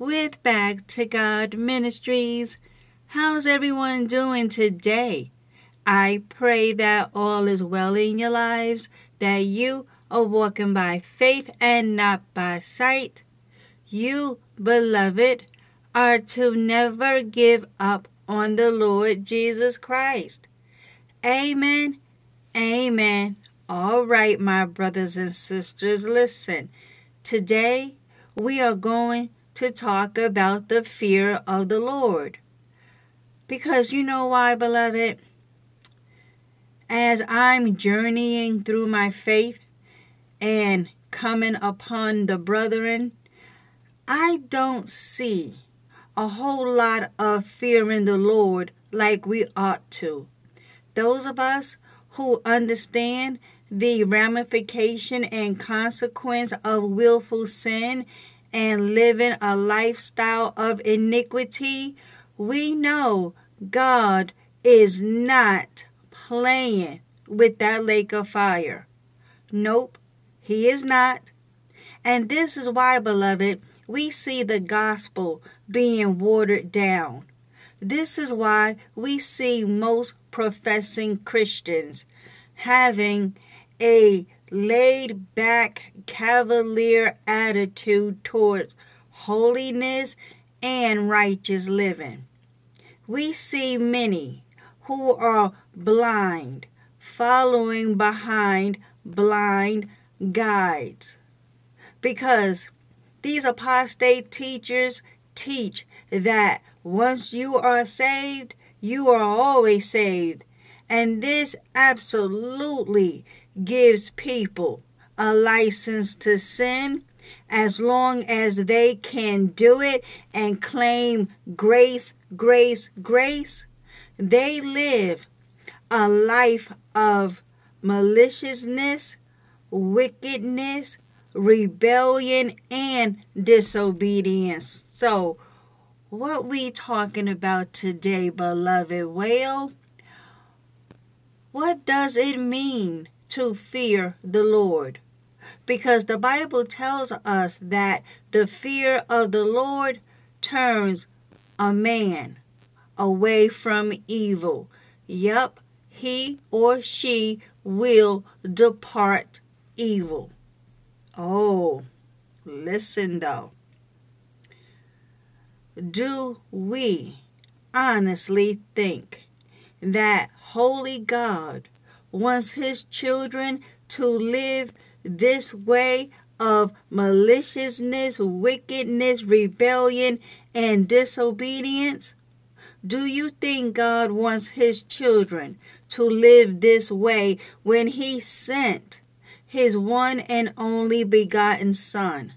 with Back to God Ministries. How's everyone doing today? I pray that all is well in your lives, that you are walking by faith and not by sight. You, beloved, are to never give up on the Lord Jesus Christ. Amen. Amen. All right, my brothers and sisters, listen. Today we are going to talk about the fear of the Lord. Because you know why, beloved? As I'm journeying through my faith and coming upon the brethren, I don't see a whole lot of fear in the Lord like we ought to. Those of us who understand the ramification and consequence of willful sin and living a lifestyle of iniquity, we know God is not playing with that lake of fire. Nope, He is not. And this is why, beloved, we see the gospel being watered down. This is why we see most professing Christians having a laid back, cavalier attitude towards holiness and righteous living. We see many who are blind, following behind blind guides. Because these apostate teachers teach that once you are saved, you are always saved. And this absolutely gives people a license to sin as long as they can do it and claim grace, grace, grace. They live a life of maliciousness, wickedness, rebellion and disobedience. So, what we talking about today, beloved? Well, what does it mean to fear the Lord? Because the Bible tells us that the fear of the Lord turns a man away from evil. Yup, he or she will depart evil. Oh, listen though. Do we honestly think that Holy God wants His children to live this way of maliciousness, wickedness, rebellion, and disobedience? Do you think God wants His children to live this way when He sent his one and only begotten Son,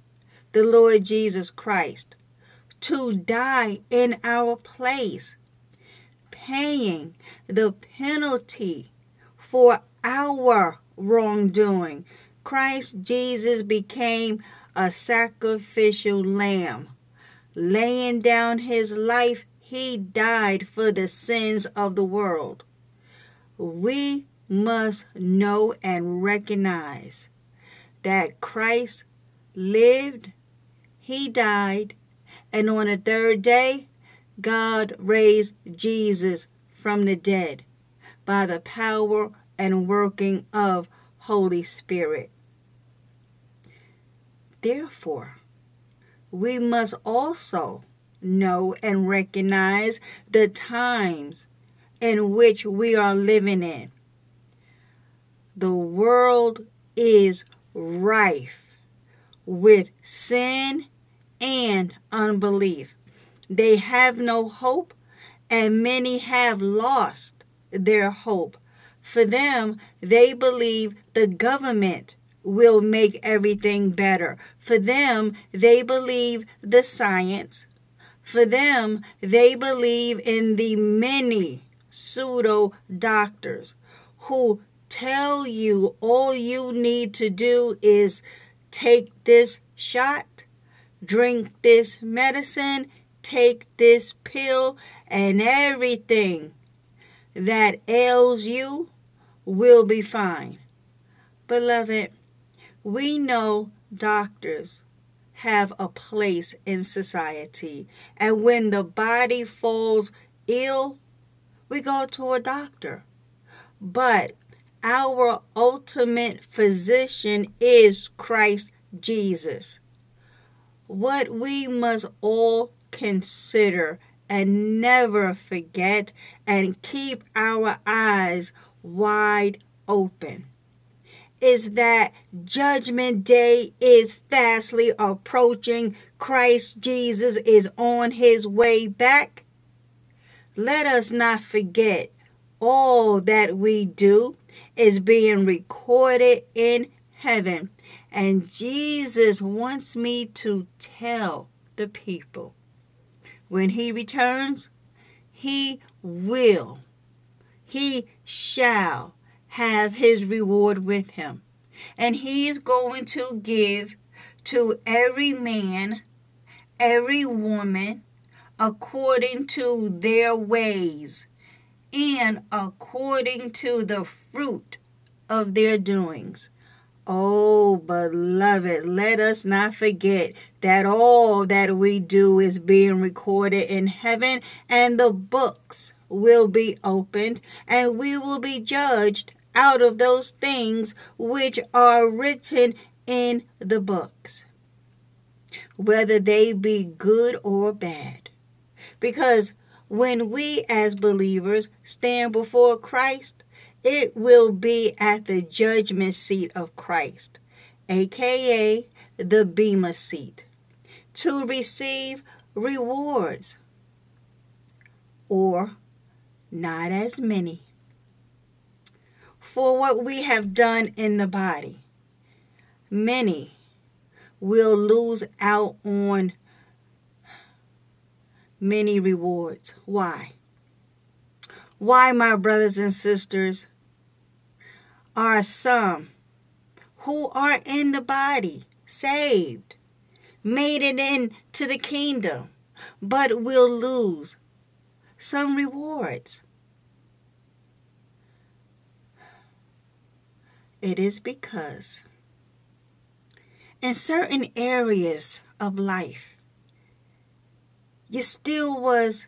the Lord Jesus Christ, to die in our place, paying the penalty for our wrongdoing. Christ Jesus became a sacrificial lamb. Laying down his life, he died for the sins of the world. We must know and recognize that Christ lived, he died, and on the third day, God raised Jesus from the dead by the power and working of Holy Spirit. Therefore, we must also know and recognize the times in which we are living in. The world is rife with sin and unbelief. They have no hope, and many have lost their hope. For them, they believe the government will make everything better. For them, they believe the science. For them, they believe in the many pseudo doctors who tell you all you need to do is take this shot, drink this medicine, take this pill, and everything that ails you will be fine. Beloved, we know doctors have a place in society, and when the body falls ill, we go to a doctor. But our ultimate physician is Christ Jesus. What we must all consider and never forget and keep our eyes wide open is that Judgment Day is fastly approaching. Christ Jesus is on his way back. Let us not forget all that we do is being recorded in heaven. And Jesus wants me to tell the people when he returns, he will, he shall have his reward with him. And he is going to give to every man, every woman, according to their ways and according to the fruit of their doings. Oh, beloved, let us not forget that all that we do is being recorded in heaven, and the books will be opened, and we will be judged out of those things which are written in the books, whether they be good or bad. Because when we as believers stand before Christ, it will be at the judgment seat of Christ, aka the Bema seat, to receive rewards, or not as many for what we have done in the body. Many will lose out on many rewards. Why? Why, my brothers and sisters, are some who are in the body saved, made it into the kingdom, but will lose some rewards? It is because in certain areas of life, you still was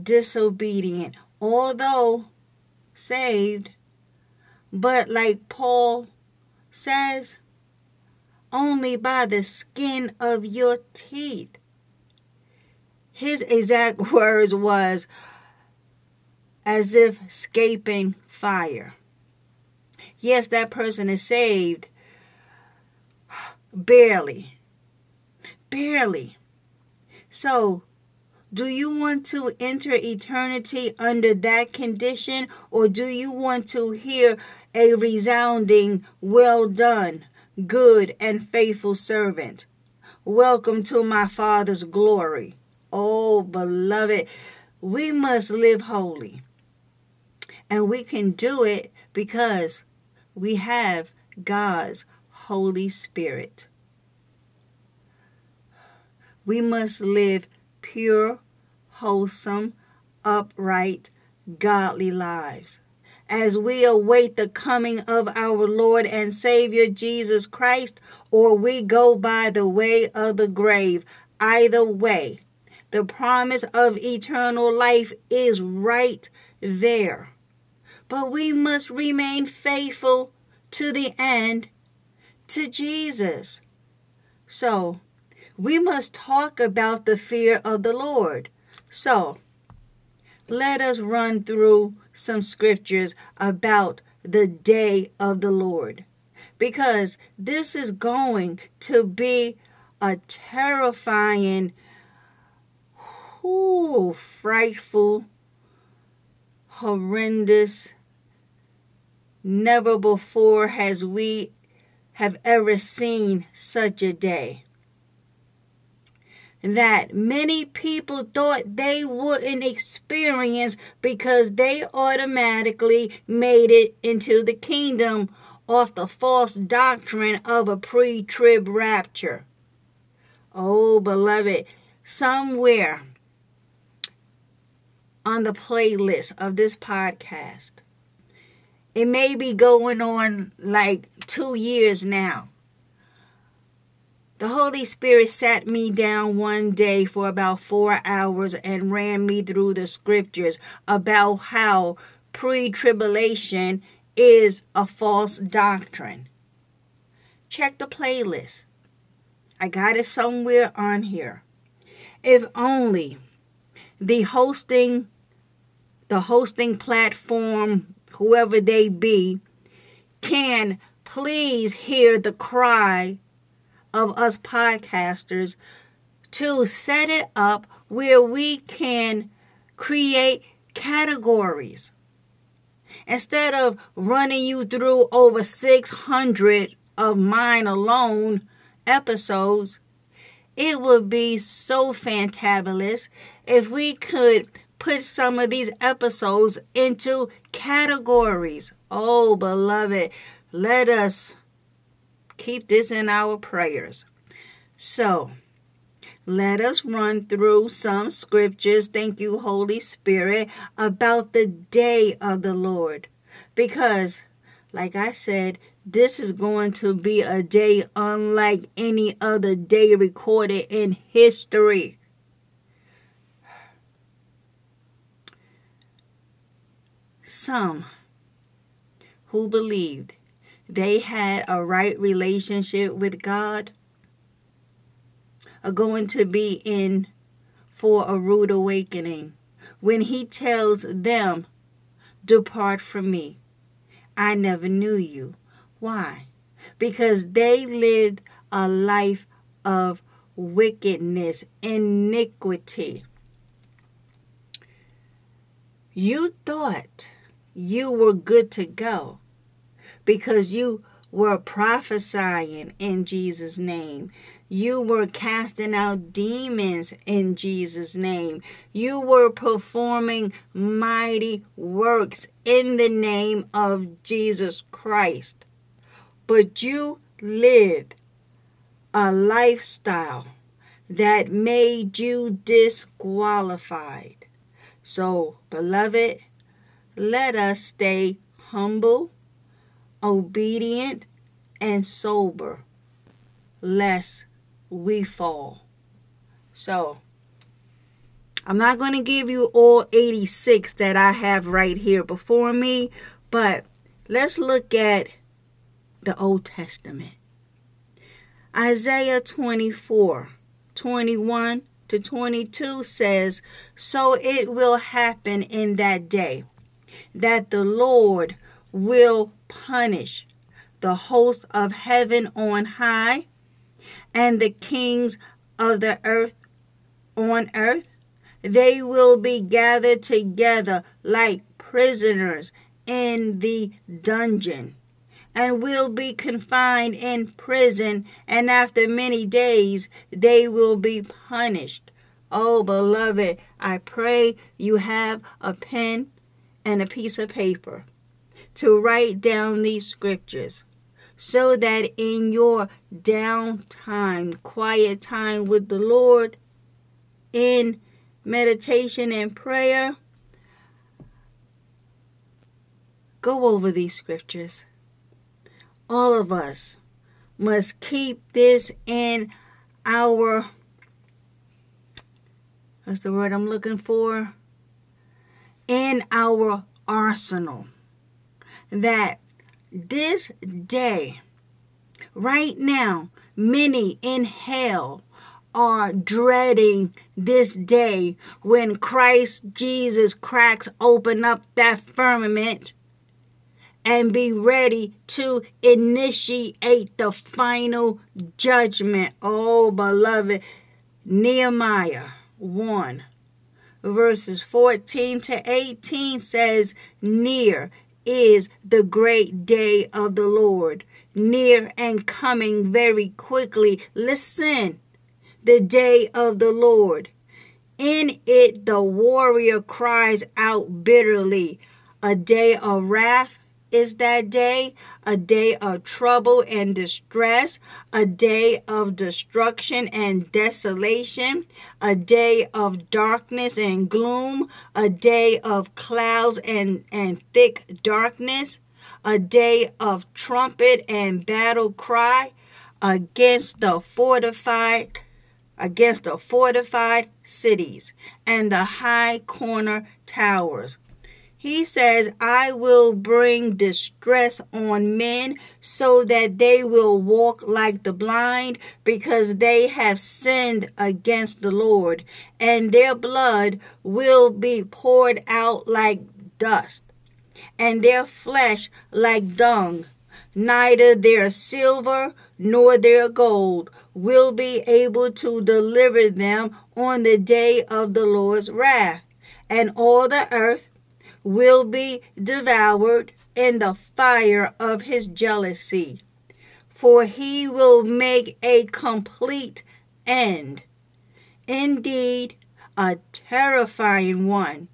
disobedient, although saved. But like Paul says, only by the skin of your teeth. His exact words was as if escaping fire. Yes, that person is saved. Barely. Barely. So, do you want to enter eternity under that condition, or do you want to hear a resounding, well done, good and faithful servant? Welcome to my Father's glory. Oh, beloved, we must live holy. And we can do it because we have God's Holy Spirit. We must live pure, wholesome, upright, godly lives as we await the coming of our Lord and Savior Jesus Christ, or we go by the way of the grave. Either way, the promise of eternal life is right there. But we must remain faithful to the end to Jesus. So, we must talk about the fear of the Lord. So, let us run through some scriptures about the day of the Lord because this is going to be a terrifying, ooh, frightful, horrendous, never before has we have ever seen such a day that many people thought they wouldn't experience because they automatically made it into the kingdom off the false doctrine of a pre trib rapture. Oh, beloved, somewhere on the playlist of this podcast, it may be going on like two years now the Holy Spirit sat me down one day for about four hours and ran me through the scriptures about how pre tribulation is a false doctrine. Check the playlist. I got it somewhere on here. If only the hosting the hosting platform whoever they be can please hear the cry of us podcasters to set it up where we can create categories. Instead of running you through over 600 of mine alone episodes, it would be so fantabulous if we could put some of these episodes into categories. Oh, beloved, let us keep this in our prayers. So, let us run through some scriptures, thank you, Holy Spirit, about the day of the Lord. Because, like I said, this is going to be a day unlike any other day recorded in history. Some who believed they had a right relationship with God are going to be in for a rude awakening when He tells them, Depart from me. I never knew you. Why? Because they lived a life of wickedness, iniquity. You thought you were good to go because you were prophesying in Jesus' name. You were casting out demons in Jesus' name. You were performing mighty works in the name of Jesus Christ. But you lived a lifestyle that made you disqualified. So, beloved, let us stay humble obedient, and sober, lest we fall. So, I'm not going to give you all 86 that I have right here before me, but let's look at the Old Testament. Isaiah 24 21 to 22 says, So it will happen in that day that the Lord will punish the host of heaven on high and the kings of the earth on earth. They will be gathered together like prisoners in the dungeon and will be confined in prison, and after many days they will be punished. Oh, beloved, I pray you have a pen and a piece of paper to write down these scriptures so that in your downtime, quiet time with the Lord, in meditation and prayer, go over these scriptures. All of us must keep this in our, what's the word I'm looking for? In our arsenal that this day, right now, many in hell are dreading this day when Christ Jesus cracks open up that firmament and be ready to initiate the final judgment. Oh, beloved, Nehemiah 1 verses 14 to 18 says, Near is the great day of the Lord, near and coming very quickly. Listen, the day of the Lord. In it the warrior cries out bitterly, a day of wrath is that day, a day of trouble and distress, a day of destruction and desolation, a day of darkness and gloom, a day of clouds and, and thick darkness, a day of trumpet and battle cry against the fortified against the fortified cities and the high corner towers he says, I will bring distress on men so that they will walk like the blind because they have sinned against the Lord, and their blood will be poured out like dust, and their flesh like dung. Neither their silver nor their gold will be able to deliver them on the day of the Lord's wrath. And all the earth will be devoured in the fire of his jealousy, for he will make a complete end. Indeed, a terrifying one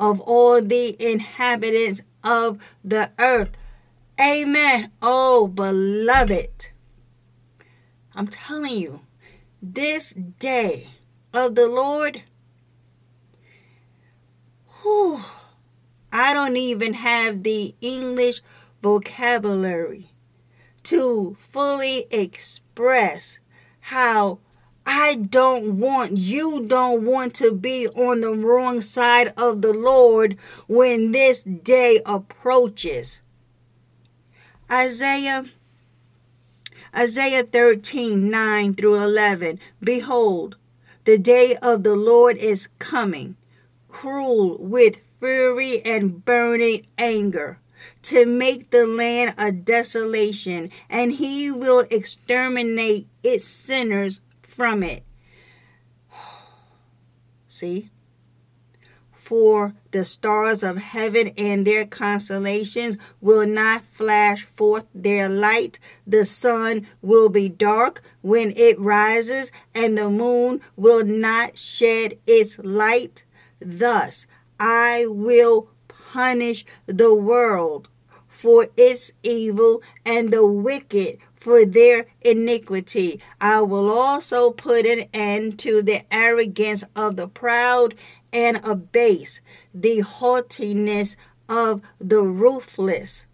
of all the inhabitants of the earth. Amen. Oh, beloved. I'm telling you, this day of the Lord, whew, I don't even have the English vocabulary to fully express how I don't want, you don't want to be on the wrong side of the Lord when this day approaches. Isaiah Isaiah 13, 9 through 11. Behold, the day of the Lord is coming, cruel with fury and burning anger to make the land a desolation, and he will exterminate its sinners from it. See? For the stars of heaven and their constellations will not flash forth their light. The sun will be dark when it rises, and the moon will not shed its light. Thus, I will punish the world for its evil and the wicked for their iniquity. I will also put an end to the arrogance of the proud and abase the haughtiness of the ruthless.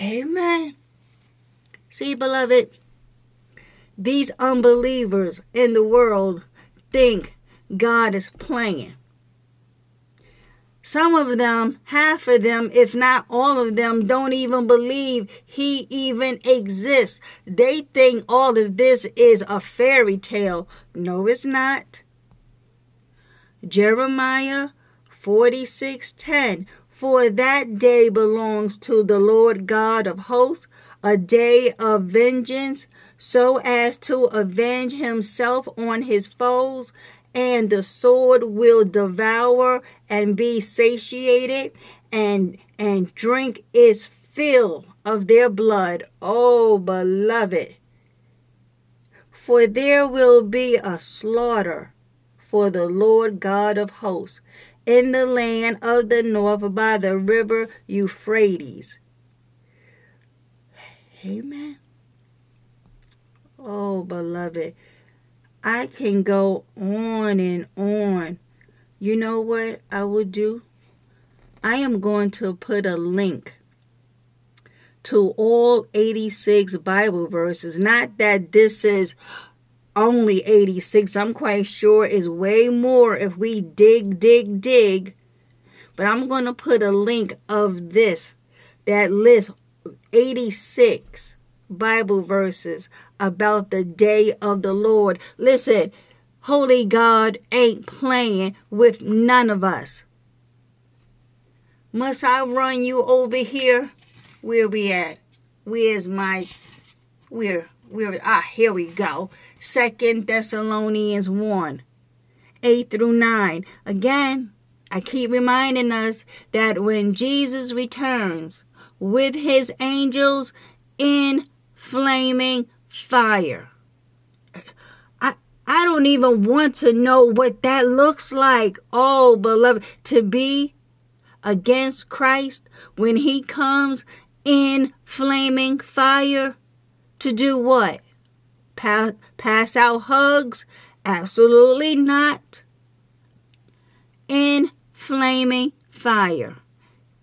Amen. See, beloved, these unbelievers in the world think God is playing. Some of them, half of them, if not all of them, don't even believe he even exists. They think all of this is a fairy tale. No, it's not. Jeremiah 46:10 For that day belongs to the Lord God of hosts, a day of vengeance, so as to avenge himself on his foes and the sword will devour and be satiated and and drink its fill of their blood oh beloved. For there will be a slaughter for the lord god of hosts in the land of the north by the river euphrates. Amen. Oh beloved I can go on and on. You know what I will do? I am going to put a link to all 86 Bible verses. Not that this is only 86. I'm quite sure is way more if we dig, dig, dig but I'm going to put a link of this that lists 86 Bible verses about the day of the Lord. Listen, Holy God ain't playing with none of us. Must I run you over here? Where we at? Where's my where where ah here we go. Second Thessalonians 1. 8 through 9. Again, I keep reminding us that when Jesus returns with his angels in flaming fire. I I don't even want to know what that looks like. Oh, beloved, to be against Christ when he comes in flaming fire to do what? Pass, pass out hugs? Absolutely not. In flaming fire,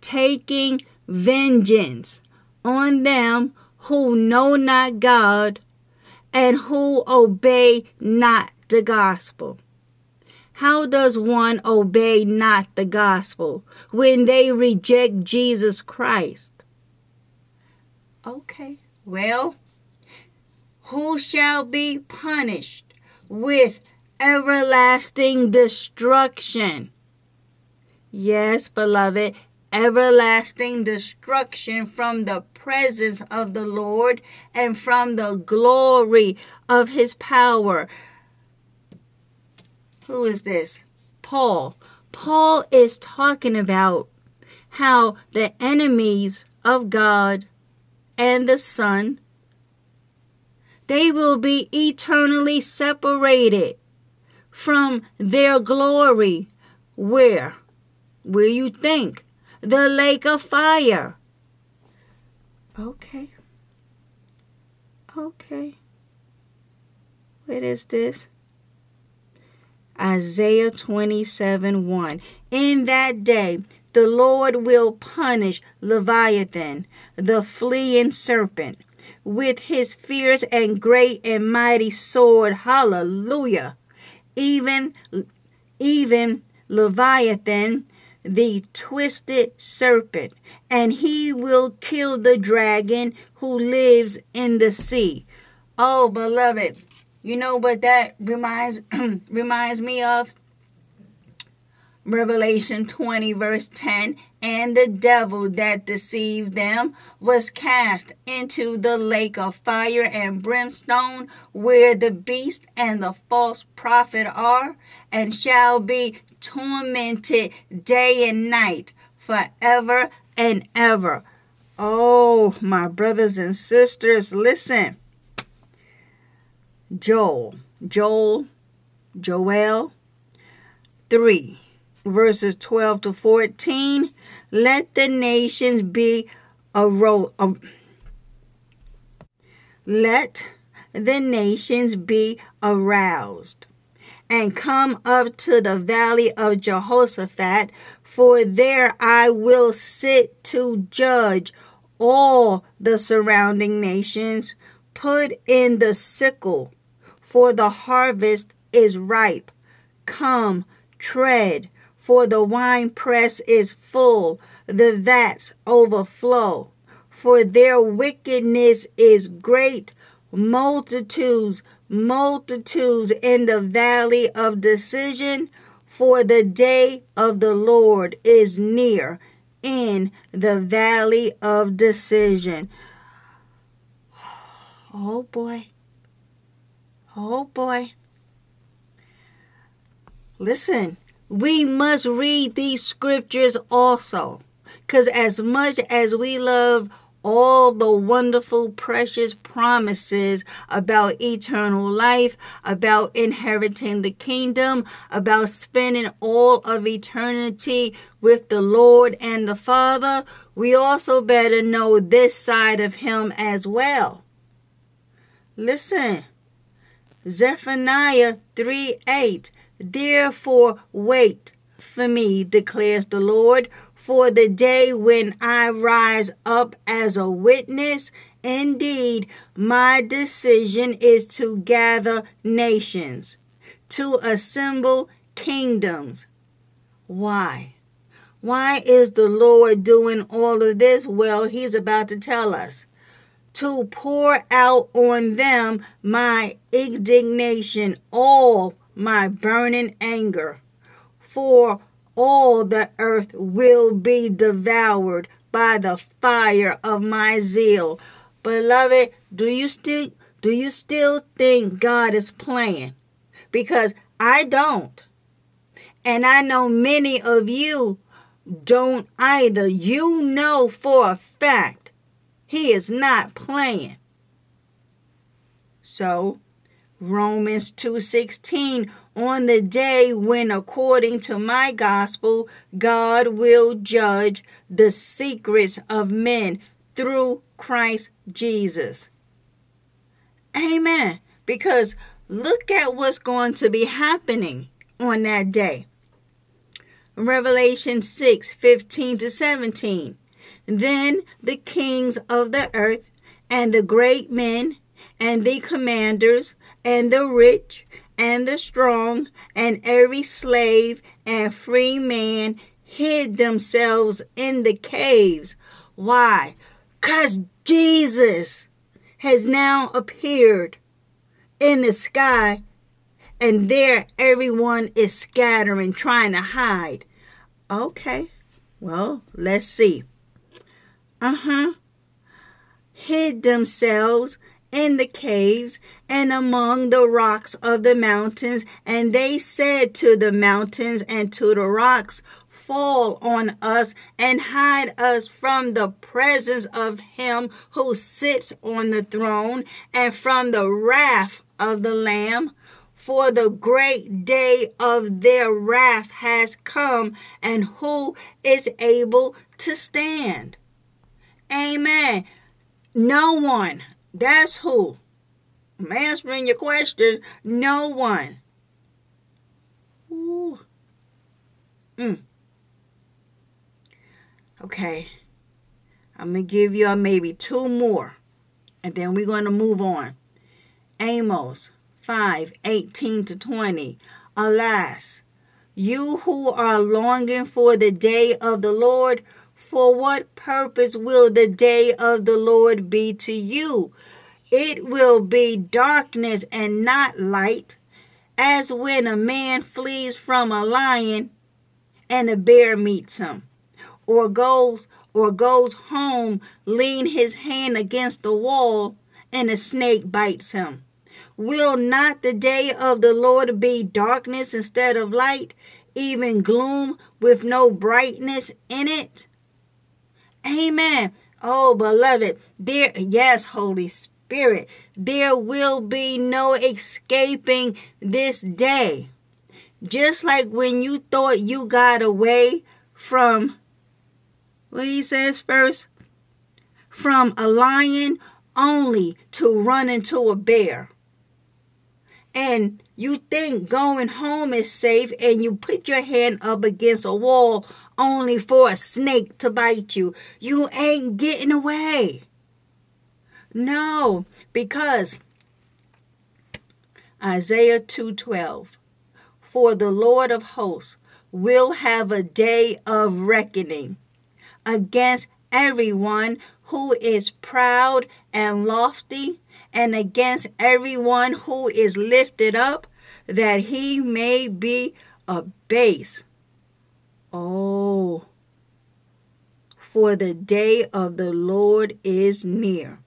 taking vengeance on them who know not God and who obey not the gospel. How does one obey not the gospel when they reject Jesus Christ? Okay, well, who shall be punished with everlasting destruction? Yes, beloved, everlasting destruction from the presence of the Lord and from the glory of his power. Who is this? Paul. Paul is talking about how the enemies of God and the Son they will be eternally separated from their glory. Where? Where you think? The lake of fire. Okay. Okay. What is this? Isaiah 27 1. In that day, the Lord will punish Leviathan, the fleeing serpent, with his fierce and great and mighty sword. Hallelujah. Even, even Leviathan, the twisted serpent, and he will kill the dragon who lives in the sea. Oh, beloved, you know what that reminds reminds me of? Revelation 20 verse 10 and the devil that deceived them was cast into the lake of fire and brimstone where the beast and the false prophet are and shall be tormented day and night forever and ever. Oh, my brothers and sisters, listen. Joel, Joel, Joel 3, verses 12 to 14. Let the nations be arose. Let the nations be aroused and come up to the valley of Jehoshaphat, for there I will sit to judge all the surrounding nations. Put in the sickle for the harvest is ripe. Come, tread, for the winepress is full, the vats overflow. For their wickedness is great, multitudes, multitudes in the valley of decision. For the day of the Lord is near in the valley of decision. Oh boy. Oh boy. Listen, we must read these scriptures also. Because as much as we love all the wonderful, precious promises about eternal life, about inheriting the kingdom, about spending all of eternity with the Lord and the Father, we also better know this side of Him as well. Listen, Zephaniah 3 8. Therefore, wait for me, declares the Lord, for the day when I rise up as a witness. Indeed, my decision is to gather nations, to assemble kingdoms. Why? Why is the Lord doing all of this? Well, He's about to tell us to pour out on them my indignation, all my burning anger. For all the earth will be devoured by the fire of my zeal. Beloved, do you still do you still think God is playing? Because I don't. And I know many of you don't either. You know for a fact he is not playing. So, Romans 2:16 on the day when according to my gospel God will judge the secrets of men through Christ Jesus. Amen. Because look at what's going to be happening on that day. Revelation 6 15 to 17. Then the kings of the earth, and the great men, and the commanders, and the rich, and the strong, and every slave and free man hid themselves in the caves. Why? Because Jesus has now appeared in the sky, and there everyone is scattering, trying to hide. Okay, well, let's see. Uh huh. Hid themselves in the caves and among the rocks of the mountains, and they said to the mountains and to the rocks, Fall on us and hide us from the presence of him who sits on the throne and from the wrath of the Lamb. For the great day of their wrath has come, and who is able to stand? Amen. No one. That's who. I'm answering your question. No one. Ooh. Mm. Okay. I'm going to give you maybe two more. And then we're going to move on. Amos 5 18 to 20. Alas, you who are longing for the day of the Lord, for what purpose will the day of the Lord be to you? It will be darkness and not light, as when a man flees from a lion and a bear meets him, or goes or goes home, lean his hand against the wall, and a snake bites him. Will not the day of the Lord be darkness instead of light, even gloom with no brightness in it? Amen. Oh, beloved, there, yes, Holy Spirit, there will be no escaping this day. Just like when you thought you got away from, what he says first, from a lion only to run into a bear. And you think going home is safe and you put your hand up against a wall only for a snake to bite you. You ain't getting away. No, because Isaiah 2:12 For the Lord of hosts will have a day of reckoning against everyone who is proud and lofty and against everyone who is lifted up that he may be abased. Oh, for the day of the Lord is near,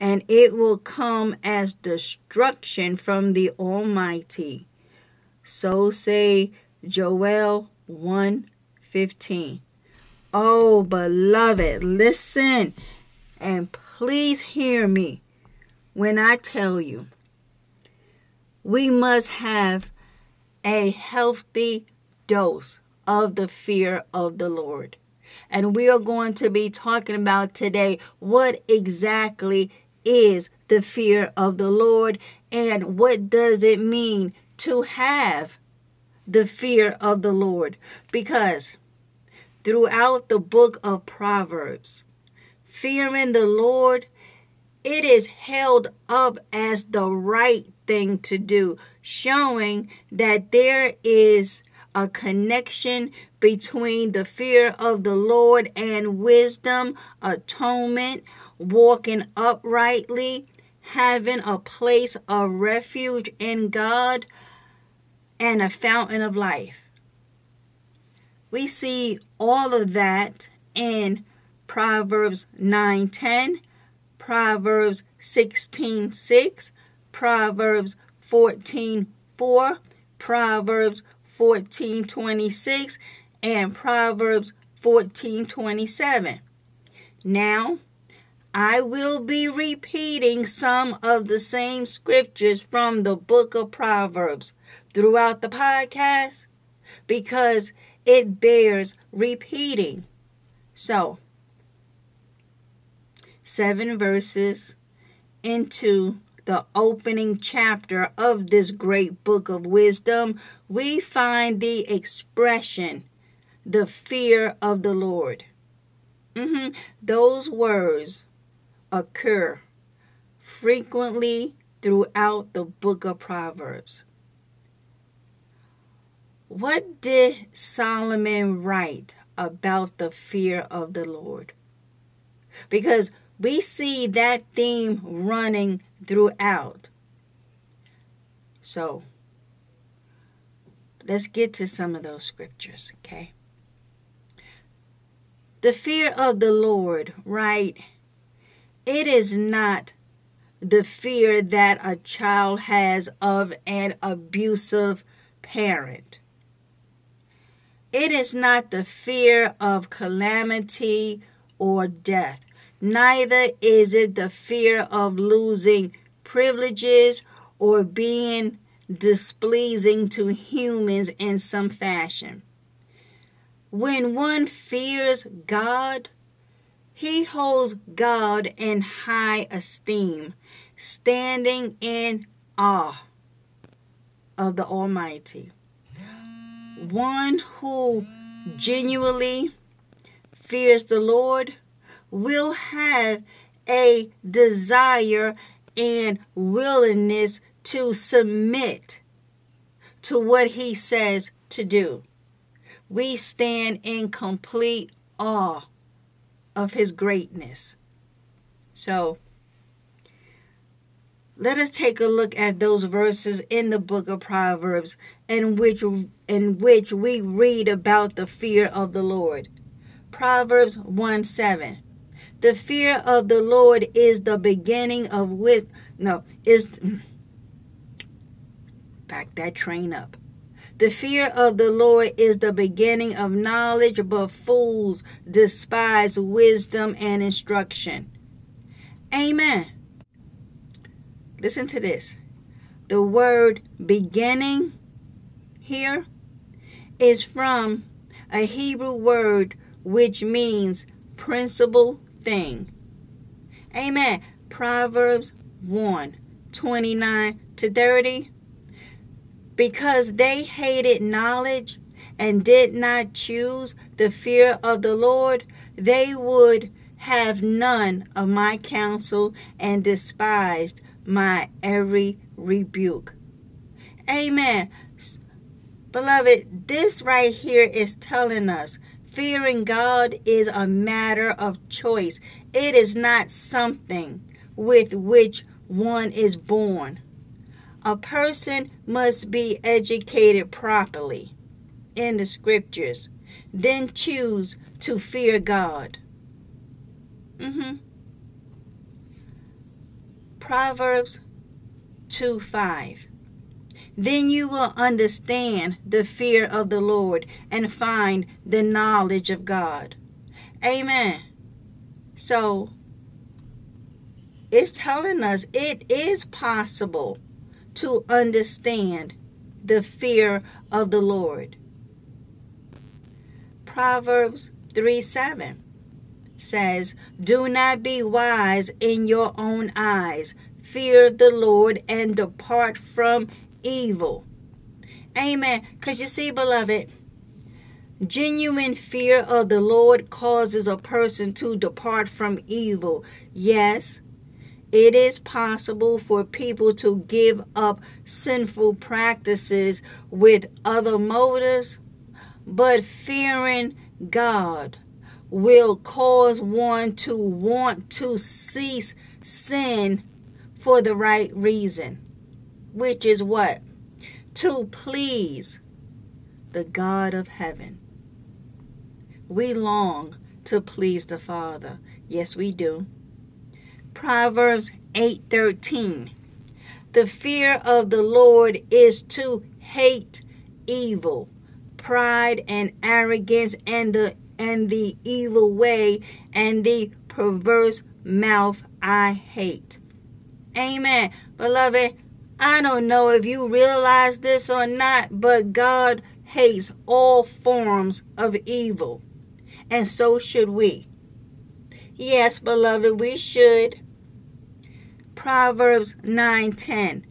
and it will come as destruction from the Almighty. So say Joel 1:15. Oh, beloved, listen and please hear me when I tell you we must have a healthy dose of the fear of the Lord. And we are going to be talking about today what exactly is the fear of the Lord and what does it mean to have the fear of the Lord. Because throughout the book of Proverbs, fearing the Lord, it is held up as the right thing to do, showing that there is a connection between the fear of the Lord and wisdom, atonement, walking uprightly, having a place of refuge in God, and a fountain of life. We see all of that in Proverbs 9:10, Proverbs 16:6, Proverbs 14:4, Proverbs 14:26, and Proverbs 14:27. Now, I will be repeating some of the same scriptures from the book of Proverbs throughout the podcast because it bears repeating. So, seven verses into the opening chapter of this great book of wisdom, we find the expression, the fear of the Lord. Mm-hmm. Those words occur frequently throughout the book of Proverbs. What did Solomon write about the fear of the Lord? Because we see that theme running throughout. So, let's get to some of those scriptures, okay? The fear of the Lord, right? It is not the fear that a child has of an abusive parent. It is not the fear of calamity or death. Neither is it the fear of losing privileges or being displeasing to humans in some fashion. When one fears God, he holds God in high esteem, standing in awe of the Almighty. One who genuinely fears the Lord will have a desire and willingness to submit to what he says to do. We stand in complete awe of his greatness. So, let us take a look at those verses in the book of Proverbs in which in which we read about the fear of the Lord. Proverbs 1 7. The fear of the Lord is the beginning of with no is back that train up. The fear of the Lord is the beginning of knowledge, but fools despise wisdom and instruction. Amen. Listen to this. The word beginning here is from a Hebrew word which means principal thing. Amen. Proverbs 1 29 to 30. Because they hated knowledge and did not choose the fear of the Lord, they would have none of my counsel and despised my every rebuke. Amen. Beloved, this right here is telling us Fearing God is a matter of choice. It is not something with which one is born. A person must be educated properly in the scriptures, then choose to fear God. Mm-hmm. Proverbs 2 5. Then you will understand the fear of the Lord and find the knowledge of God. Amen. So, it's telling us it is possible to understand the fear of the Lord. Proverbs 3 7 says, Do not be wise in your own eyes. Fear the Lord and depart from evil. Amen. Because you see, beloved, genuine fear of the Lord causes a person to depart from evil. Yes, it is possible for people to give up sinful practices with other motives, but fearing God will cause one to want to cease sin for the right reason, which is what? To please the God of heaven. We long to please the Father. Yes, we do. Proverbs 8:13. The fear of the Lord is to hate evil, pride and arrogance and the and the evil way and the perverse mouth I hate. Amen. Beloved, I don't know if you realize this or not, but God hates all forms of evil. And so should we. Yes, beloved, we should. Proverbs 9:10.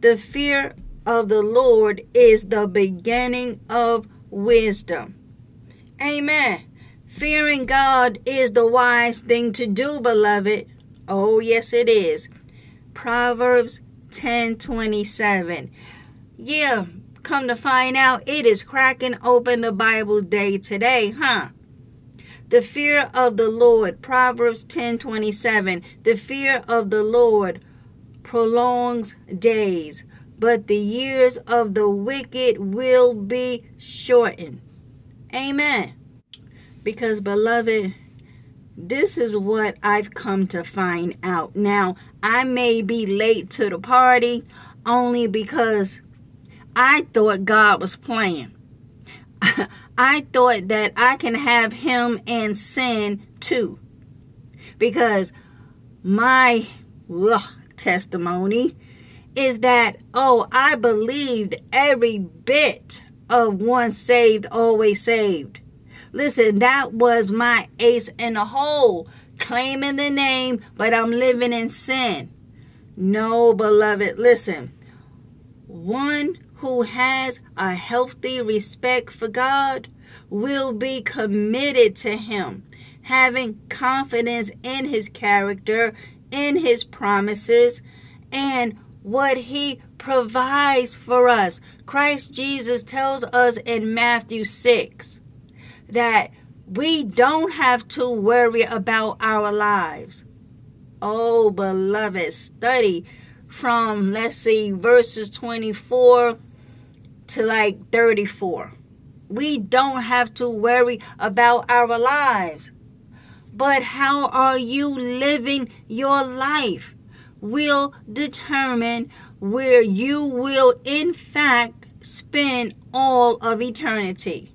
The fear of the Lord is the beginning of wisdom. Amen. Fearing God is the wise thing to do, beloved. Oh, yes, it is. Proverbs 10:27. Yeah, come to find out, it is cracking open the Bible day today, huh? The fear of the Lord, Proverbs 10:27. The fear of the Lord prolongs days, but the years of the wicked will be shortened. Amen. Because beloved, this is what I've come to find out. Now, I may be late to the party only because I thought God was playing. I thought that I can have him and sin too. Because my ugh, testimony is that, oh, I believed every bit of once saved, always saved. Listen, that was my ace in the hole, claiming the name, but I'm living in sin. No, beloved, listen. One who has a healthy respect for God will be committed to Him, having confidence in His character, in His promises, and what He provides for us. Christ Jesus tells us in Matthew 6 that we don't have to worry about our lives. Oh, beloved, study from, let's see, verses 24 to like 34. We don't have to worry about our lives. But how are you living your life will determine where you will, in fact, spend all of eternity.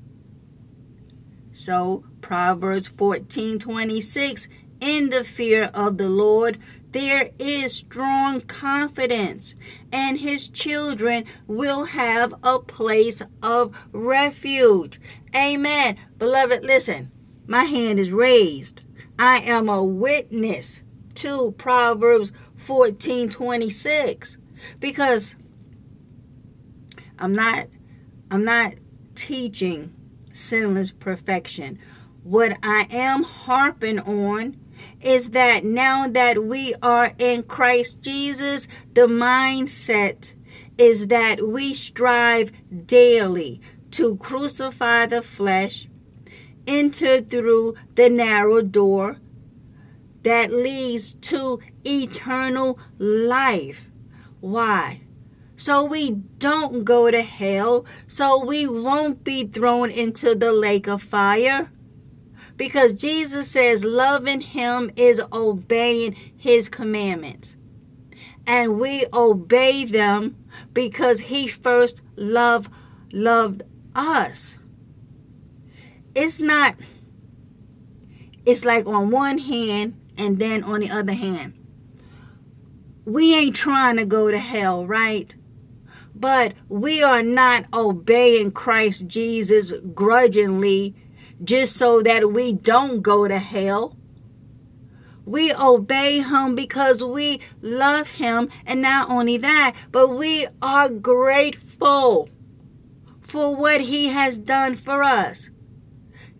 So, Proverbs 14 26 In the fear of the Lord, there is strong confidence, and his children will have a place of refuge. Amen. Beloved, listen, my hand is raised. I am a witness to Proverbs 14 26 because I'm not I'm not teaching sinless perfection. What I am harping on is that now that we are in Christ Jesus, the mindset is that we strive daily to crucify the flesh, enter through the narrow door that leads to eternal life. Why? So we don't go to hell, so we won't be thrown into the lake of fire. Because Jesus says loving him is obeying his commandments. And we obey them because he first loved loved us. It's not it's like on one hand and then on the other hand. We ain't trying to go to hell, right? But we are not obeying Christ Jesus grudgingly just so that we don't go to hell. We obey him because we love him. And not only that, but we are grateful for what he has done for us.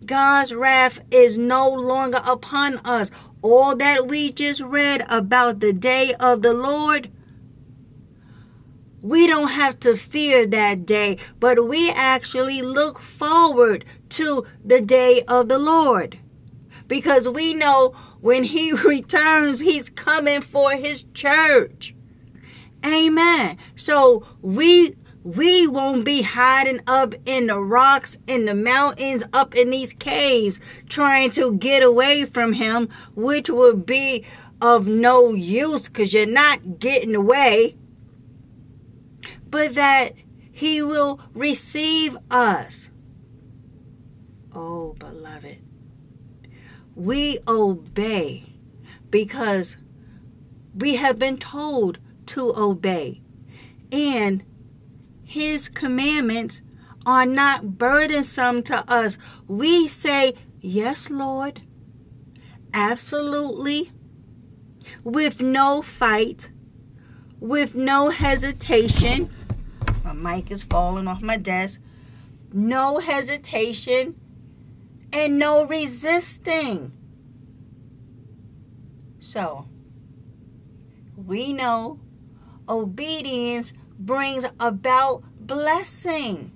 God's wrath is no longer upon us. all that we just read about the day of the Lord, we don't have to fear that day, but we actually look forward to the day of the Lord. Because we know when He returns, He's coming for His church. Amen. So we we won't be hiding up in the rocks, in the mountains, up in these caves, trying to get away from Him, which would be of no use because you're not getting away. But that He will receive us. Oh, beloved, we obey because we have been told to obey. And his commandments are not burdensome to us. We say, Yes, Lord, absolutely, with no fight, with no hesitation. My mic is falling off my desk. No hesitation and no resisting. So, we know obedience brings about blessing.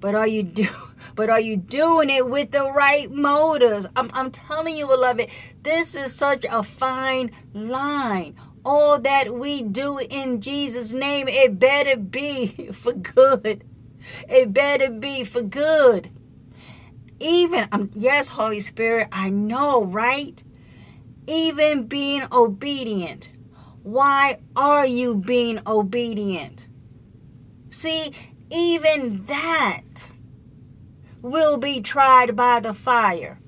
But are you do but are you doing it with the right motives? I'm, I'm telling you, beloved, this is such a fine line. All that we do in Jesus' name, it better be for good. It better be for good. Even, um, yes, Holy Spirit, I know, right? Even being obedient why are you being obedient? See, even that will be tried by the fire.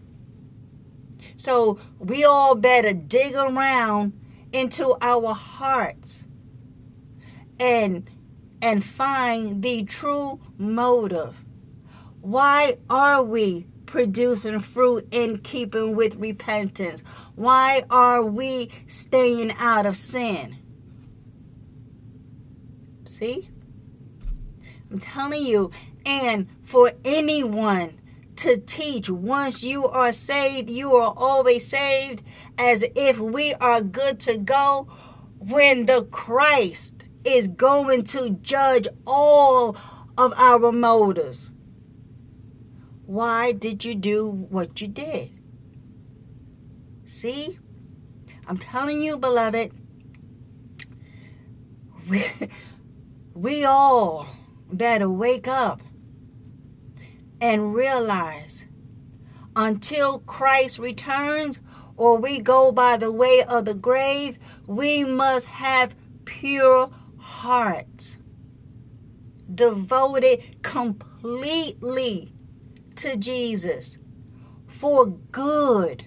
So we all better dig around into our hearts and and find the true motive. Why are we producing fruit in keeping with repentance? Why are we staying out of sin? See? I'm telling you, and for anyone to teach once you are saved, you are always saved, as if we are good to go when the Christ is going to judge all of our motives. Why did you do what you did? See? I'm telling you, beloved, we, we all better wake up and realize until Christ returns or we go by the way of the grave, we must have pure hearts devoted completely to Jesus for good.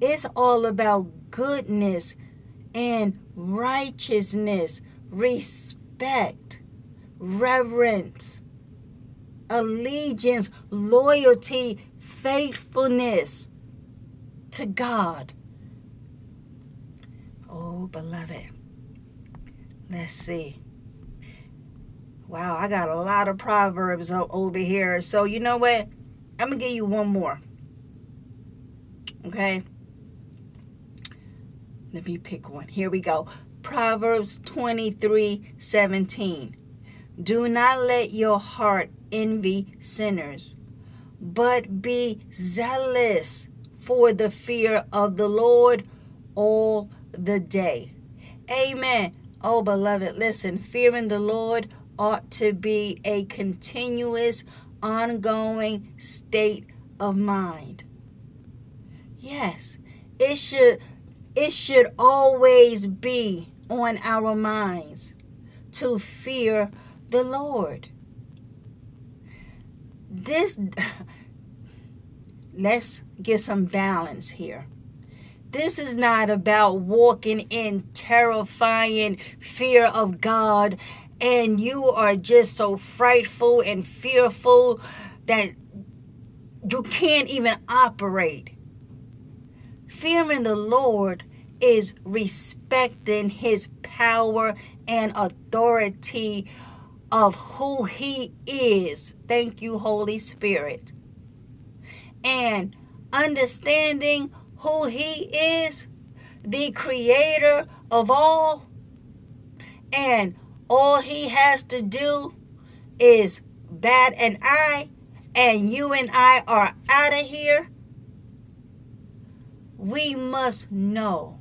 It's all about goodness and righteousness, respect, reverence, allegiance, loyalty, faithfulness to God. Oh, beloved. Let's see. Wow, I got a lot of proverbs over here. So, you know what? I'm going to give you one more. Okay? Let me pick one. Here we go. Proverbs 23 17. Do not let your heart envy sinners, but be zealous for the fear of the Lord all the day. Amen. Oh, beloved, listen, fearing the Lord ought to be a continuous, ongoing state of mind. Yes, it should it should always be on our minds to fear the Lord. This let's get some balance here. This is not about walking in terrifying fear of God and you are just so frightful and fearful that you can't even operate. Fearing the Lord is respecting his power and authority of who he is. Thank you, Holy Spirit. and understanding who He is, the creator of all, and all He has to do is bat an eye, and you and I are out of here, we must know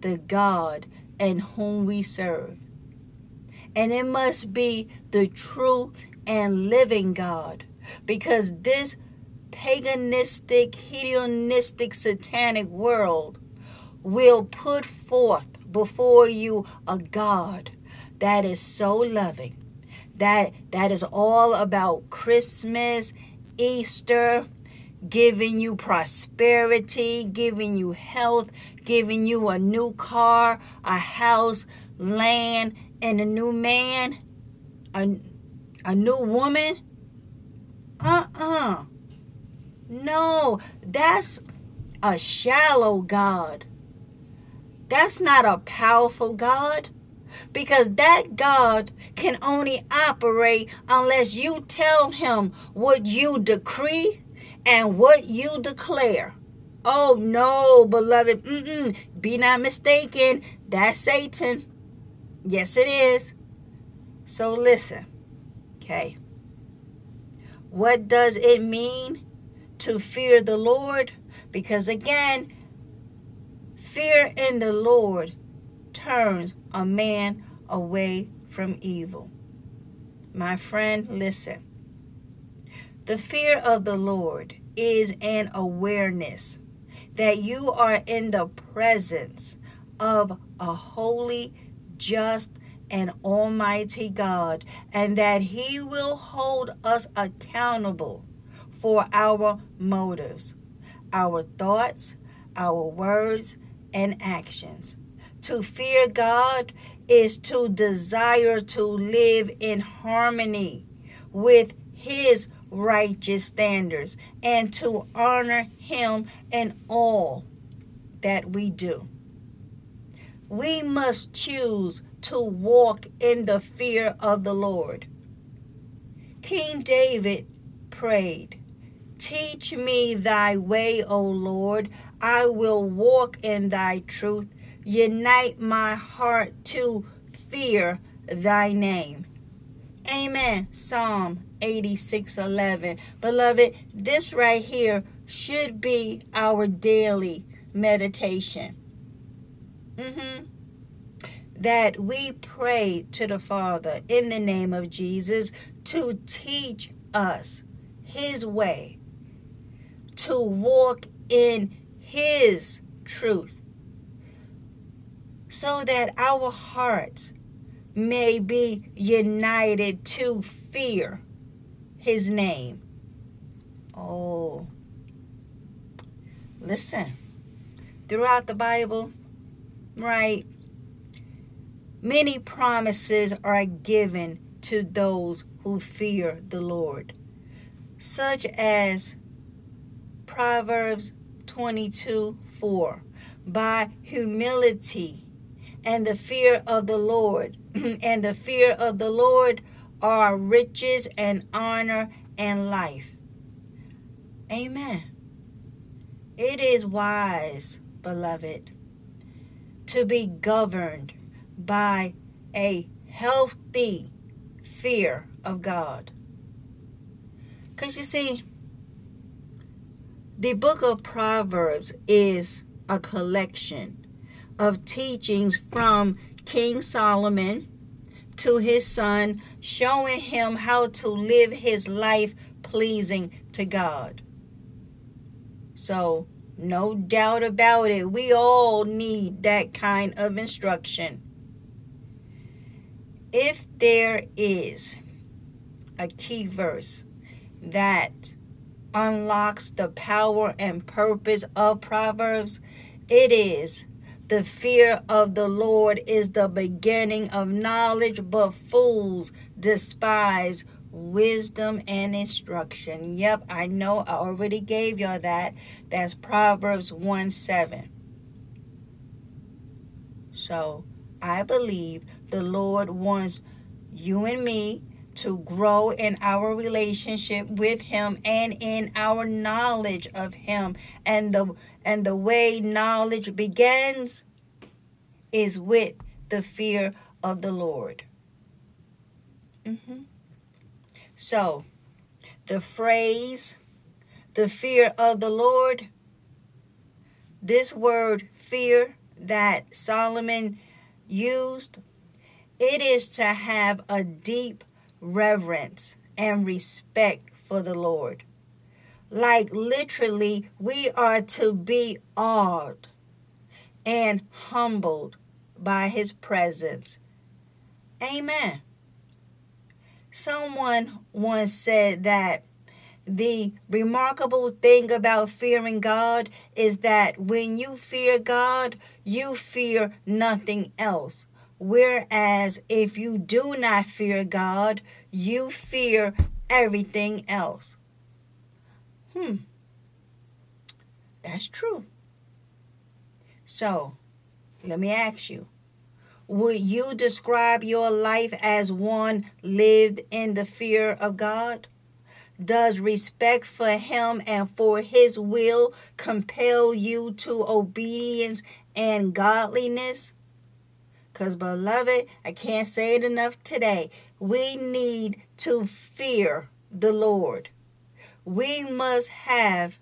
the God and whom we serve. And it must be the true and living God. Because this paganistic, hedonistic, satanic world will put forth before you a God that is so loving, that that is all about Christmas, Easter, giving you prosperity, giving you health, giving you a new car, a house, land, and a new man, a, a new woman. Uh uh-uh. No, that's a shallow God. That's not a powerful God. Because that God can only operate unless you tell him what you decree and what you declare. Oh no, beloved. Mm-mm. Be not mistaken. That's Satan. Yes, it is. So listen. Okay. What does it mean to fear the Lord? Because again, fear in the Lord turns a man away from evil. My friend, listen. The fear of the Lord is an awareness that you are in the presence of a holy, just, and almighty God, and that He will hold us accountable for our motives, our thoughts, our words, and actions. To fear God is to desire to live in harmony with His righteous standards and to honor Him in all that we do. We must choose to walk in the fear of the Lord. King David prayed, Teach me thy way, O Lord. I will walk in thy truth. Unite my heart to fear thy name. Amen. Psalm 86 11. Beloved, this right here should be our daily meditation. Mm-hmm. That we pray to the Father in the name of Jesus to teach us His way, to walk in His truth, so that our hearts may be united to fear his name. Oh, listen. Throughout the Bible, right, many promises are given to those who fear the Lord, such as Proverbs 22 4. By humility and the fear of the Lord, and the fear of the Lord are riches and honor and life. Amen. It is wise, beloved, to be governed by a healthy fear of God. Because you see, the book of Proverbs is a collection of teachings from King Solomon to his son, showing him how to live his life pleasing to God. So, no doubt about it, we all need that kind of instruction. If there is a key verse that unlocks the power and purpose of Proverbs, it is the fear of the Lord is the beginning of knowledge, but fools despise wisdom and instruction. Yep, I know I already gave y'all that. That's Proverbs 1 7. So I believe the Lord wants you and me to grow in our relationship with him and in our knowledge of him and the and the way knowledge begins is with the fear of the Lord. Mm-hmm. So, the phrase, the fear of the Lord, this word fear that Solomon used, it is to have a deep reverence and respect for the Lord. Like literally, we are to be awed and humbled by his presence. Amen. Someone once said that the remarkable thing about fearing God is that when you fear God, you fear nothing else. Whereas if you do not fear God, you fear everything else. Hmm. That's true. So, let me ask you would you describe your life as one lived in the fear of God? Does respect for Him and for His will compel you to obedience and godliness? Because, beloved, I can't say it enough today. We need to fear the Lord. We must have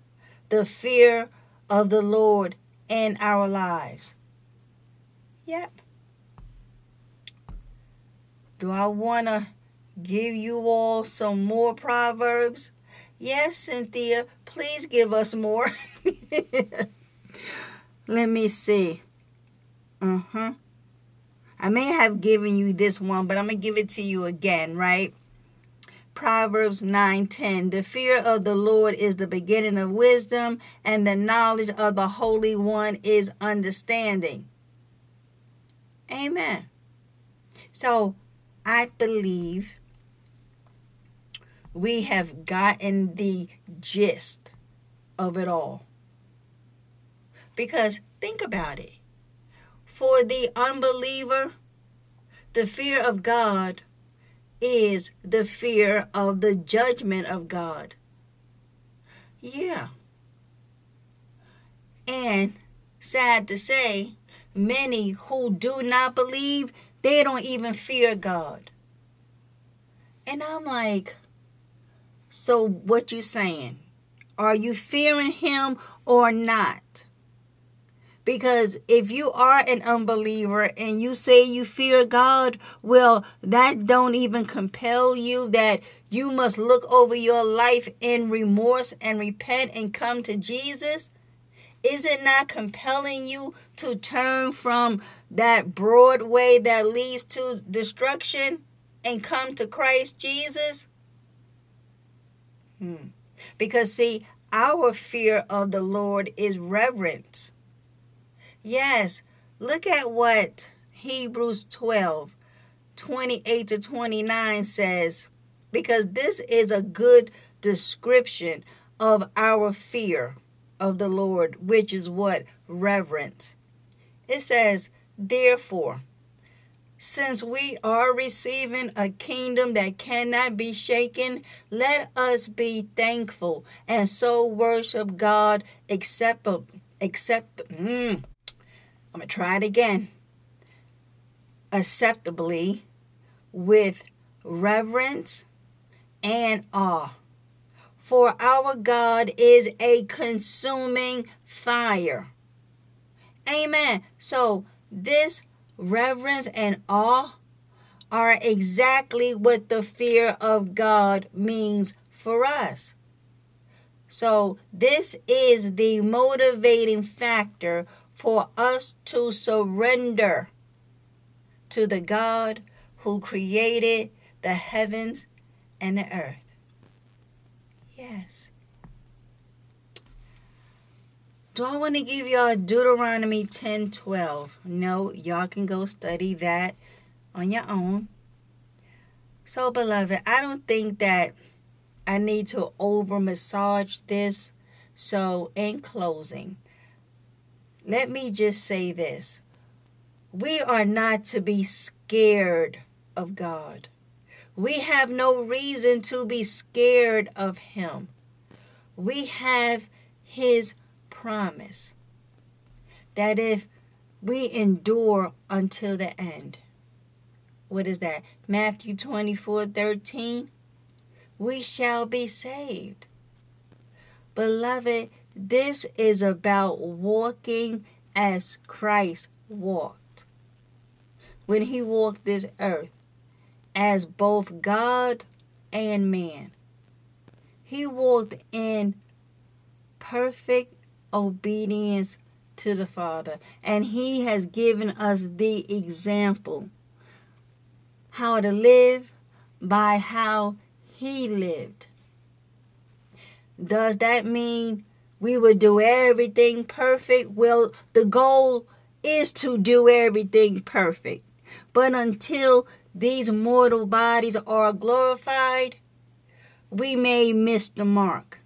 the fear of the Lord in our lives. Yep. Do I want to give you all some more proverbs? Yes, Cynthia, please give us more. Let me see. Uh huh. I may have given you this one, but I'm going to give it to you again, right? Proverbs 9:10 The fear of the Lord is the beginning of wisdom and the knowledge of the Holy One is understanding. Amen. So, I believe we have gotten the gist of it all. Because think about it. For the unbeliever, the fear of God is the fear of the judgment of God. Yeah. And sad to say, many who do not believe they don't even fear God. And I'm like, so what you saying? Are you fearing him or not? Because if you are an unbeliever and you say you fear God, well, that don't even compel you that you must look over your life in remorse and repent and come to Jesus. Is it not compelling you to turn from that broad way that leads to destruction and come to Christ Jesus? Hmm. Because, see, our fear of the Lord is reverence. Yes, look at what Hebrews 12 28 to 29 says, because this is a good description of our fear of the Lord, which is what? Reverence. It says, Therefore, since we are receiving a kingdom that cannot be shaken, let us be thankful and so worship God except accept mm, I'm going to try it again. Acceptably with reverence and awe for our God is a consuming fire. Amen. So, this reverence and awe are exactly what the fear of God means for us. So, this is the motivating factor for us to surrender to the God who created the heavens and the earth. Yes. Do I want to give y'all Deuteronomy 10 12? No, y'all can go study that on your own. So, beloved, I don't think that I need to over massage this. So, in closing, let me just say this we are not to be scared of God. We have no reason to be scared of him. We have his promise that if we endure until the end, what is that? Matthew 24 13. We shall be saved. Beloved, this is about walking as Christ walked. When he walked this earth as both God and man, he walked in perfect obedience to the Father. And he has given us the example how to live by how he lived. Does that mean we would do everything perfect? Well, the goal is to do everything perfect. But until these mortal bodies are glorified, we may miss the mark.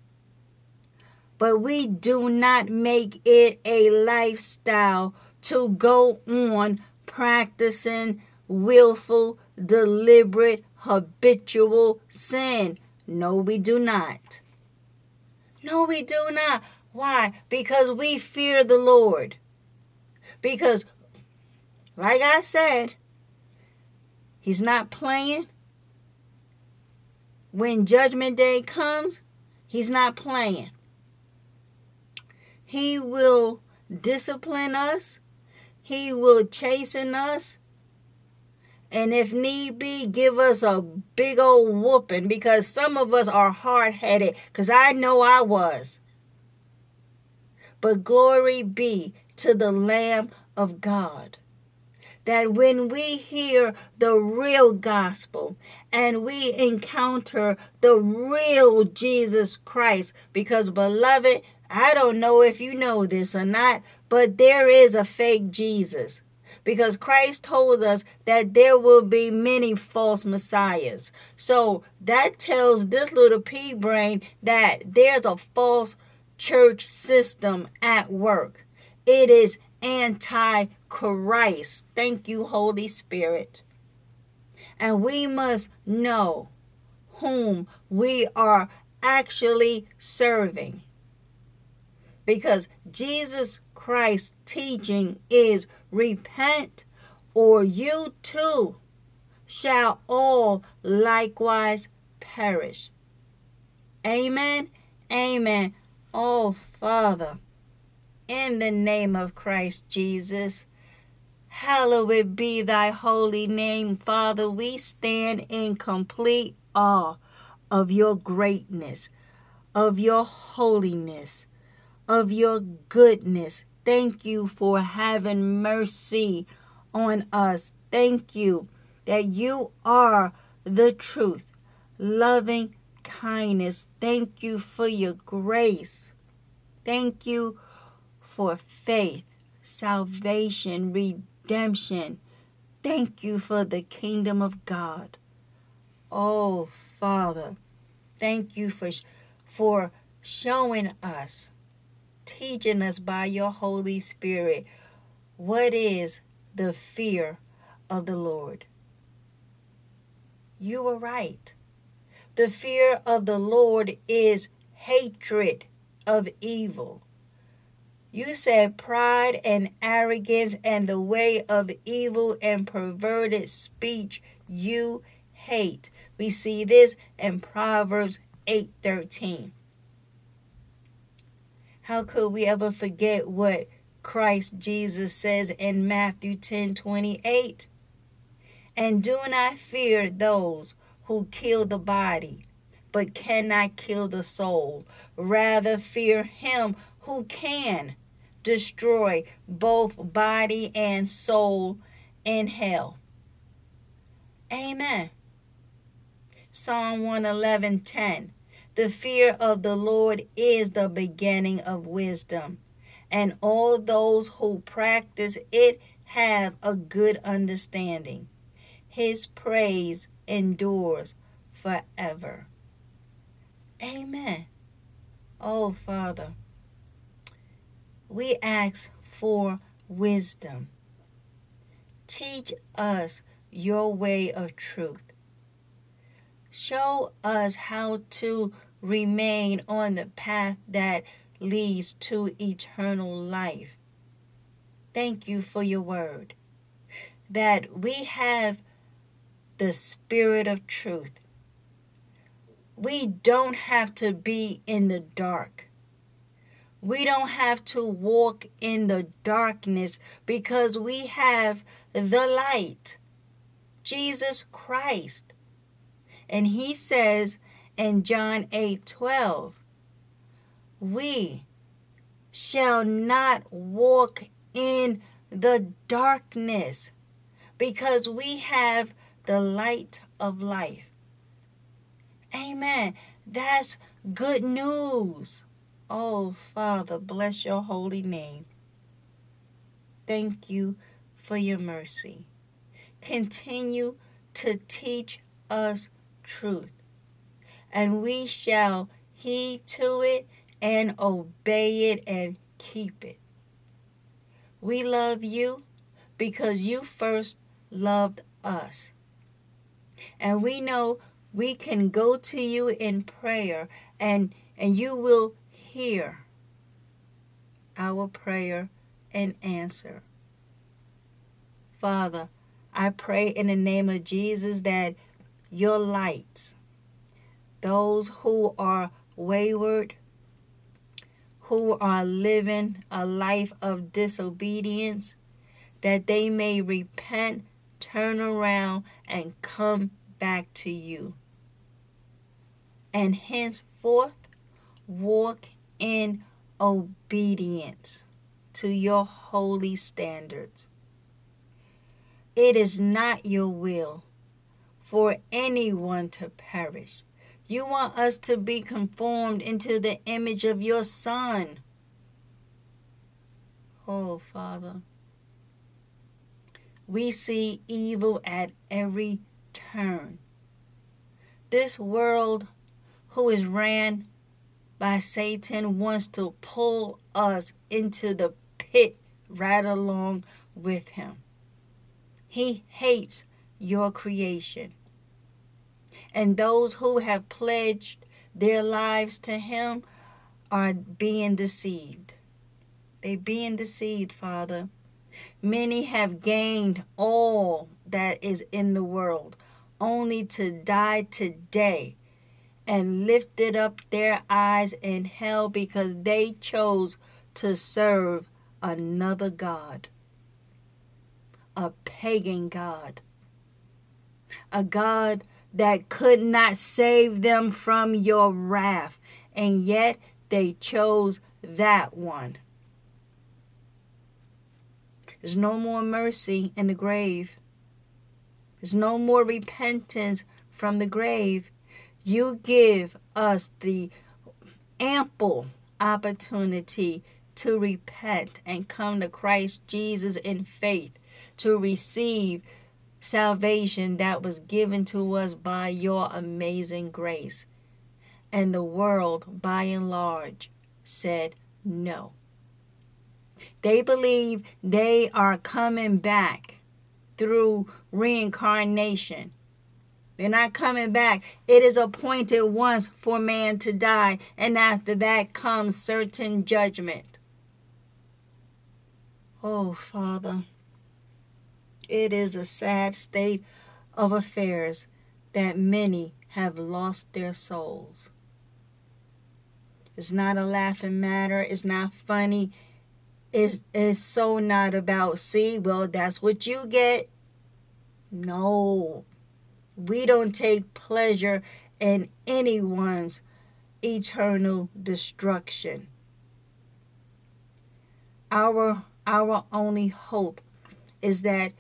But we do not make it a lifestyle to go on practicing willful, deliberate, habitual sin. No, we do not. No, we do not. Why? Because we fear the Lord. Because, like I said, He's not playing. When Judgment Day comes, He's not playing. He will discipline us, He will chasten us, and if need be, give us a big old whooping because some of us are hard headed, because I know I was. But glory be to the Lamb of God. That when we hear the real gospel and we encounter the real Jesus Christ, because beloved, I don't know if you know this or not, but there is a fake Jesus because Christ told us that there will be many false messiahs. So that tells this little pea brain that there's a false church system at work. It is anti Christ. Thank you, Holy Spirit. And we must know whom we are actually serving. Because Jesus Christ's teaching is repent, or you too shall all likewise perish. Amen. Amen. Oh, Father, in the name of Christ Jesus, hallowed be thy holy name, Father. We stand in complete awe of your greatness, of your holiness, of your goodness, Thank you for having mercy on us. Thank you that you are the truth, loving kindness. Thank you for your grace. Thank you for faith, salvation, redemption. Thank you for the kingdom of God. Oh, Father, thank you for, for showing us teaching us by your Holy Spirit what is the fear of the Lord. You were right. The fear of the Lord is hatred of evil. You said pride and arrogance and the way of evil and perverted speech you hate. We see this in Proverbs 8:13. How could we ever forget what Christ Jesus says in Matthew 10 28? And do not fear those who kill the body, but cannot kill the soul. Rather, fear him who can destroy both body and soul in hell. Amen. Psalm 111 10. The fear of the Lord is the beginning of wisdom, and all those who practice it have a good understanding. His praise endures forever. Amen. Oh, Father, we ask for wisdom. Teach us your way of truth. Show us how to remain on the path that leads to eternal life. Thank you for your word. That we have the spirit of truth. We don't have to be in the dark. We don't have to walk in the darkness because we have the light, Jesus Christ. And he says in John 8 12, we shall not walk in the darkness because we have the light of life. Amen. That's good news. Oh, Father, bless your holy name. Thank you for your mercy. Continue to teach us truth, and we shall heed to it and obey it and keep it. We love you because you first loved us. And we know we can go to you in prayer and and you will hear our prayer and answer. Father, I pray in the name of Jesus that your light. those who are wayward, who are living a life of disobedience, that they may repent, turn around, and come back to you. And henceforth walk in obedience to your holy standards. It is not your will for anyone to perish. You want us to be conformed into the image of your Son. Oh, Father. We see evil at every turn. This world, who is ran by Satan wants to pull us into the pit right along with him. He hates your creation. And those who have pledged their lives to him are being deceived. They being deceived, Father. Many have gained all that is in the world, only to die today and lifted up their eyes in hell because they chose to serve another God, a pagan God, a God that could not save them from your wrath, and yet they chose that one. There's no more mercy in the grave. There's no more repentance from the grave you give us the ample opportunity to repent and come to Christ Jesus in faith to receive salvation that was given to us by your amazing grace. And the world, by and large, said no. They believe they are coming back through reincarnation they're not coming back. It is appointed once for man to die, and after that comes certain judgment. Oh, Father, it is a sad state of affairs that many have lost their souls. It's not a laughing matter. It's not funny. It's, it's so not about, see, well, that's what you get. No, we don't take pleasure in anyone's eternal destruction. Our our only hope is that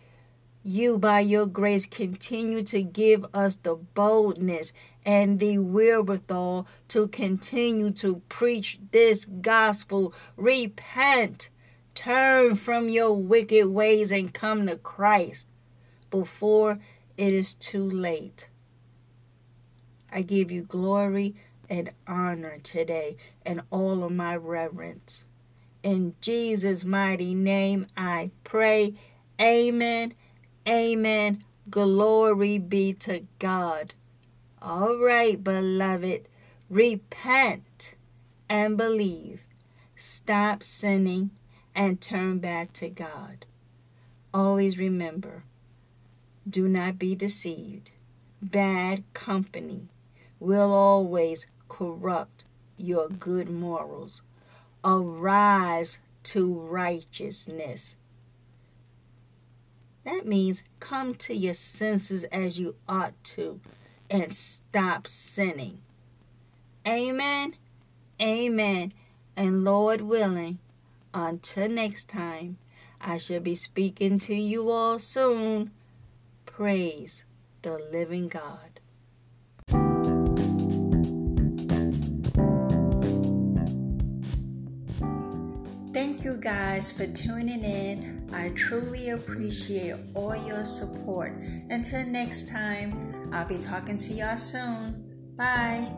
you by your grace continue to give us the boldness and the wherewithal to continue to preach this gospel. Repent, turn from your wicked ways and come to Christ before it is too late. I give you glory and honor today and all of my reverence. In Jesus' mighty name I pray. Amen. Amen. Glory be to God. All right, beloved, repent and believe. Stop sinning and turn back to God. Always remember do not be deceived. Bad company will always corrupt your good morals. Arise to righteousness. That means come to your senses as you ought to and stop sinning. Amen. Amen. And Lord willing, until next time, I shall be speaking to you all soon. Praise the living God. Thank you guys for tuning in. I truly appreciate all your support. Until next time, I'll be talking to y'all soon. Bye.